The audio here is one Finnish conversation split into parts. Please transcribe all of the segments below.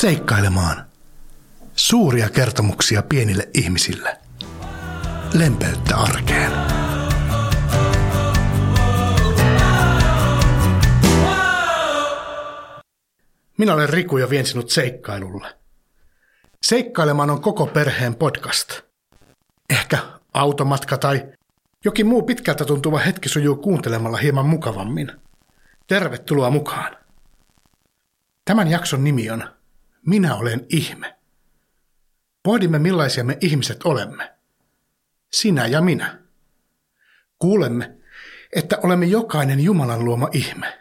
Seikkailemaan. Suuria kertomuksia pienille ihmisille. Lempeyttä arkeen. Minä olen Riku ja vien sinut seikkailulle. Seikkailemaan on koko perheen podcast. Ehkä automatka tai jokin muu pitkältä tuntuva hetki sujuu kuuntelemalla hieman mukavammin. Tervetuloa mukaan. Tämän jakson nimi on Minä olen ihme. Pohdimme millaisia me ihmiset olemme. Sinä ja minä. Kuulemme, että olemme jokainen Jumalan luoma ihme.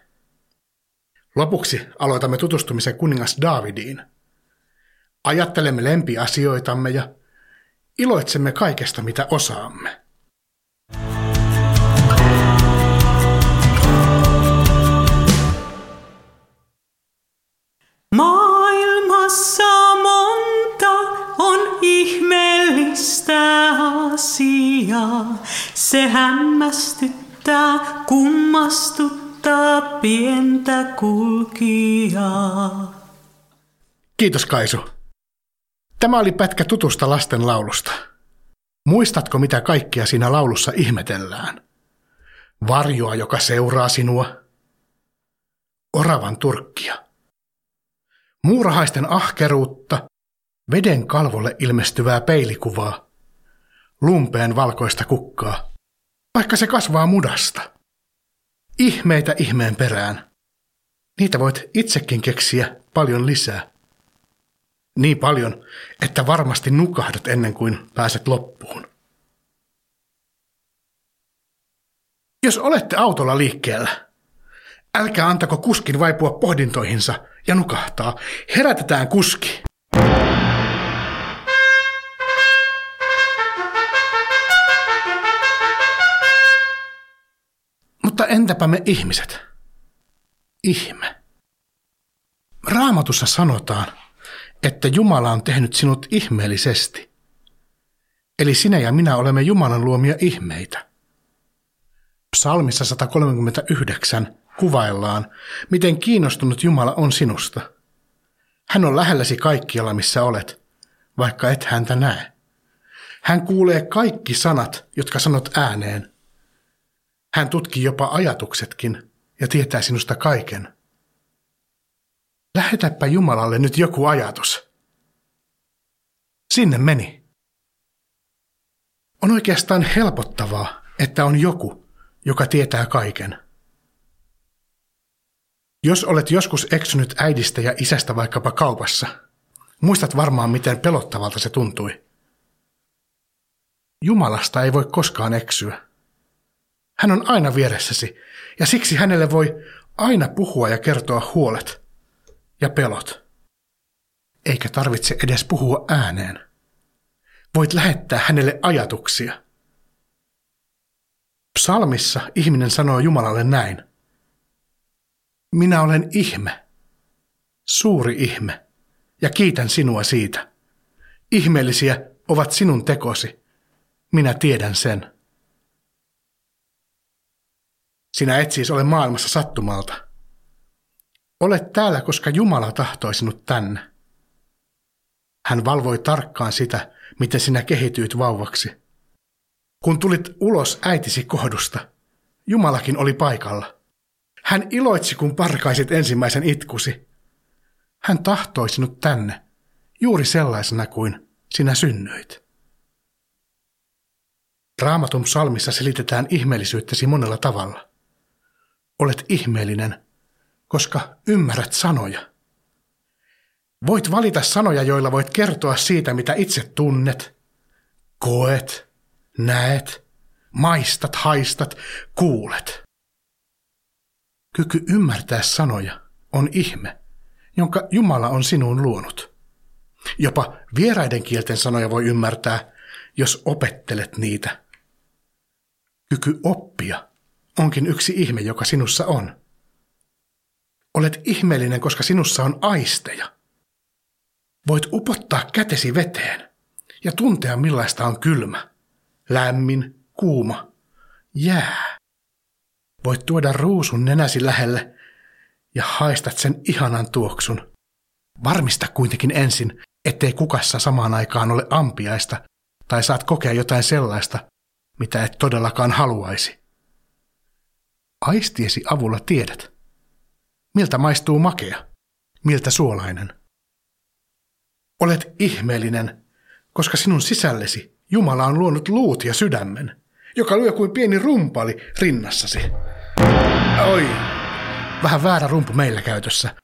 Lopuksi aloitamme tutustumisen kuningas Daavidiin. Ajattelemme lempiasioitamme ja iloitsemme kaikesta, mitä osaamme. Asiaa. Se hämmästyttää, kummastuttaa pientä kulkijaa. Kiitos Kaisu. Tämä oli pätkä tutusta lasten laulusta. Muistatko, mitä kaikkea siinä laulussa ihmetellään? Varjoa, joka seuraa sinua. Oravan turkkia. Muurahaisten ahkeruutta, veden kalvolle ilmestyvää peilikuvaa, lumpeen valkoista kukkaa, vaikka se kasvaa mudasta. Ihmeitä ihmeen perään. Niitä voit itsekin keksiä paljon lisää. Niin paljon, että varmasti nukahdat ennen kuin pääset loppuun. Jos olette autolla liikkeellä, älkää antako kuskin vaipua pohdintoihinsa ja nukahtaa. Herätetään kuski. Entäpä me ihmiset? Ihme. Raamatussa sanotaan, että Jumala on tehnyt sinut ihmeellisesti. Eli sinä ja minä olemme Jumalan luomia ihmeitä. Psalmissa 139 kuvaillaan, miten kiinnostunut Jumala on sinusta. Hän on lähelläsi kaikkialla, missä olet, vaikka et häntä näe. Hän kuulee kaikki sanat, jotka sanot ääneen. Hän tutkii jopa ajatuksetkin ja tietää sinusta kaiken. Lähetäpä Jumalalle nyt joku ajatus. Sinne meni. On oikeastaan helpottavaa, että on joku, joka tietää kaiken. Jos olet joskus eksynyt äidistä ja isästä vaikkapa kaupassa, muistat varmaan miten pelottavalta se tuntui. Jumalasta ei voi koskaan eksyä. Hän on aina vieressäsi ja siksi hänelle voi aina puhua ja kertoa huolet ja pelot. Eikä tarvitse edes puhua ääneen. Voit lähettää hänelle ajatuksia. Psalmissa ihminen sanoo Jumalalle näin. Minä olen ihme, suuri ihme, ja kiitän sinua siitä. Ihmeellisiä ovat sinun tekosi. Minä tiedän sen. Sinä et siis ole maailmassa sattumalta. Olet täällä, koska Jumala tahtoi sinut tänne. Hän valvoi tarkkaan sitä, miten sinä kehityit vauvaksi. Kun tulit ulos äitisi kohdusta, Jumalakin oli paikalla. Hän iloitsi, kun parkaisit ensimmäisen itkusi. Hän tahtoi sinut tänne, juuri sellaisena kuin sinä synnyit. Raamatun psalmissa selitetään ihmeellisyyttäsi monella tavalla. Olet ihmeellinen, koska ymmärrät sanoja. Voit valita sanoja, joilla voit kertoa siitä, mitä itse tunnet, koet, näet, maistat, haistat, kuulet. Kyky ymmärtää sanoja on ihme, jonka Jumala on sinuun luonut. Jopa vieraiden kielten sanoja voi ymmärtää, jos opettelet niitä. Kyky oppia onkin yksi ihme, joka sinussa on. Olet ihmeellinen, koska sinussa on aisteja. Voit upottaa kätesi veteen ja tuntea millaista on kylmä, lämmin, kuuma, jää. Voit tuoda ruusun nenäsi lähelle ja haistat sen ihanan tuoksun. Varmista kuitenkin ensin, ettei kukassa samaan aikaan ole ampiaista tai saat kokea jotain sellaista, mitä et todellakaan haluaisi. Aistiesi avulla tiedät, miltä maistuu makea, miltä suolainen. Olet ihmeellinen, koska sinun sisällesi Jumala on luonut luut ja sydämen, joka lyö kuin pieni rumpali rinnassasi. Oi, vähän väärä rumpu meillä käytössä.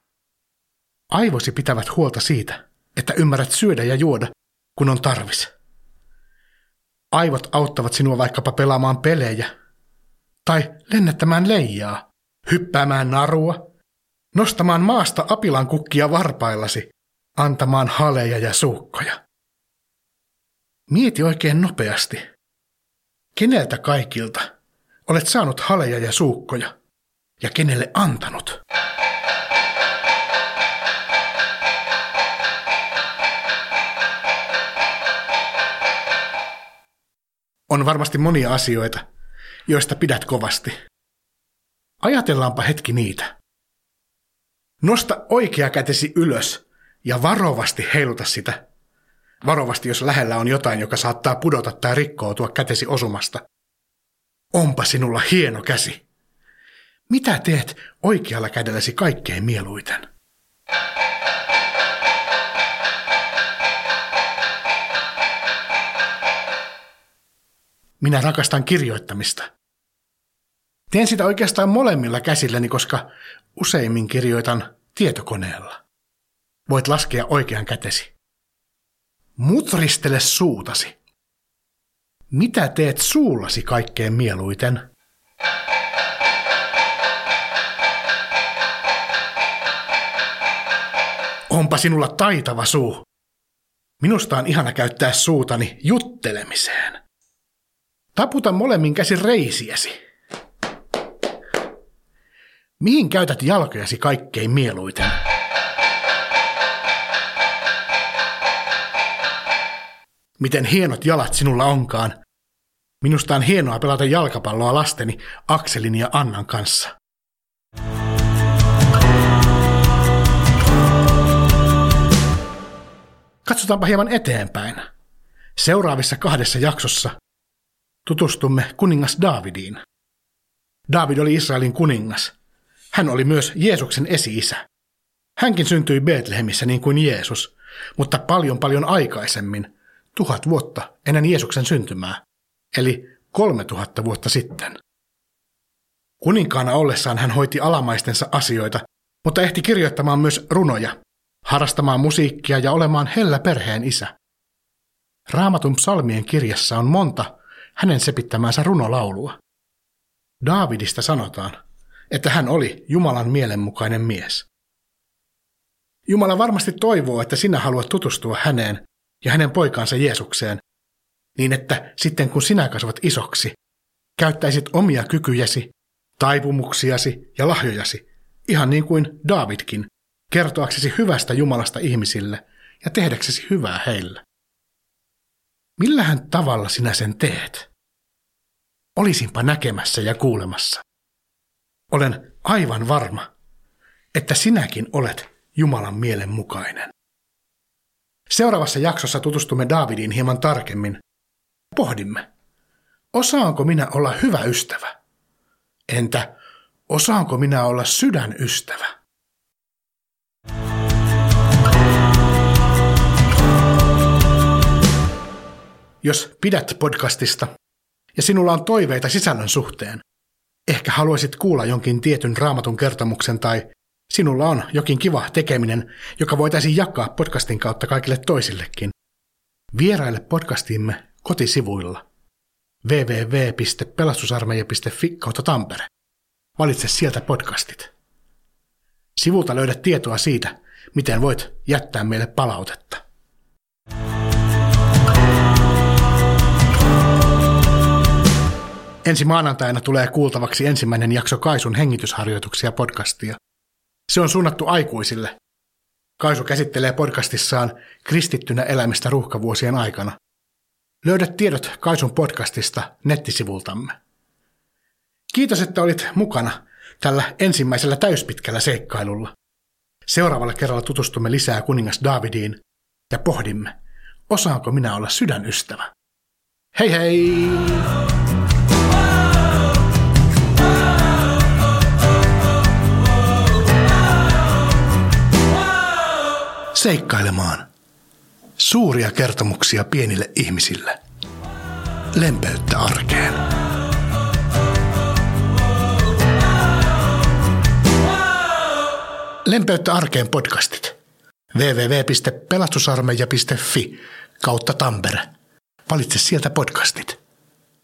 Aivosi pitävät huolta siitä, että ymmärrät syödä ja juoda, kun on tarvis. Aivot auttavat sinua vaikkapa pelaamaan pelejä, tai lennättämään leijaa, hyppäämään narua, nostamaan maasta apilan kukkia varpaillasi, antamaan haleja ja suukkoja. Mieti oikein nopeasti. Keneltä kaikilta olet saanut haleja ja suukkoja ja kenelle antanut? On varmasti monia asioita, joista pidät kovasti. Ajatellaanpa hetki niitä. Nosta oikea kätesi ylös ja varovasti heiluta sitä. Varovasti, jos lähellä on jotain, joka saattaa pudota tai rikkoutua kätesi osumasta. Onpa sinulla hieno käsi. Mitä teet oikealla kädelläsi kaikkein mieluiten? Minä rakastan kirjoittamista. Teen sitä oikeastaan molemmilla käsilläni, koska useimmin kirjoitan tietokoneella. Voit laskea oikean kätesi. Mutristele suutasi. Mitä teet suullasi kaikkein mieluiten? Onpa sinulla taitava suu. Minusta on ihana käyttää suutani juttelemiseen. Taputa molemmin käsin reisiäsi. Mihin käytät jalkojasi kaikkein mieluiten? Miten hienot jalat sinulla onkaan. Minusta on hienoa pelata jalkapalloa lasteni Akselin ja Annan kanssa. Katsotaanpa hieman eteenpäin. Seuraavissa kahdessa jaksossa tutustumme kuningas Daavidiin. David oli Israelin kuningas. Hän oli myös Jeesuksen esi-isä. Hänkin syntyi Betlehemissä niin kuin Jeesus, mutta paljon paljon aikaisemmin, tuhat vuotta ennen Jeesuksen syntymää, eli kolme tuhatta vuotta sitten. Kuninkaana ollessaan hän hoiti alamaistensa asioita, mutta ehti kirjoittamaan myös runoja, harrastamaan musiikkia ja olemaan hellä perheen isä. Raamatun psalmien kirjassa on monta hänen sepittämäänsä runolaulua. Daavidista sanotaan, että hän oli Jumalan mielenmukainen mies. Jumala varmasti toivoo, että sinä haluat tutustua häneen ja hänen poikaansa Jeesukseen, niin että sitten kun sinä kasvat isoksi, käyttäisit omia kykyjäsi, taipumuksiasi ja lahjojasi, ihan niin kuin Davidkin, kertoaksesi hyvästä Jumalasta ihmisille ja tehdäksesi hyvää heille. Millähän tavalla sinä sen teet? Olisinpa näkemässä ja kuulemassa. Olen aivan varma, että sinäkin olet Jumalan mielen mukainen. Seuraavassa jaksossa tutustumme Daavidiin hieman tarkemmin. Pohdimme, osaanko minä olla hyvä ystävä? Entä osaanko minä olla sydänystävä? Jos pidät podcastista ja sinulla on toiveita sisällön suhteen, ehkä haluaisit kuulla jonkin tietyn raamatun kertomuksen tai sinulla on jokin kiva tekeminen, joka voitaisiin jakaa podcastin kautta kaikille toisillekin. Vieraille podcastimme kotisivuilla www.pelastusarmeija.fi kautta Tampere. Valitse sieltä podcastit. Sivulta löydät tietoa siitä, miten voit jättää meille palautetta. Ensi maanantaina tulee kuultavaksi ensimmäinen jakso Kaisun hengitysharjoituksia podcastia. Se on suunnattu aikuisille. Kaisu käsittelee podcastissaan kristittynä elämistä ruuhkavuosien aikana. Löydät tiedot Kaisun podcastista nettisivultamme. Kiitos, että olit mukana tällä ensimmäisellä täyspitkällä seikkailulla. Seuraavalla kerralla tutustumme lisää kuningas Davidiin ja pohdimme, osaanko minä olla sydänystävä. Hei hei! Seikkailemaan. Suuria kertomuksia pienille ihmisille. Lempeyttä arkeen. Lempeyttä arkeen podcastit. www.pelastusarmeija.fi kautta Tampere. Valitse sieltä podcastit.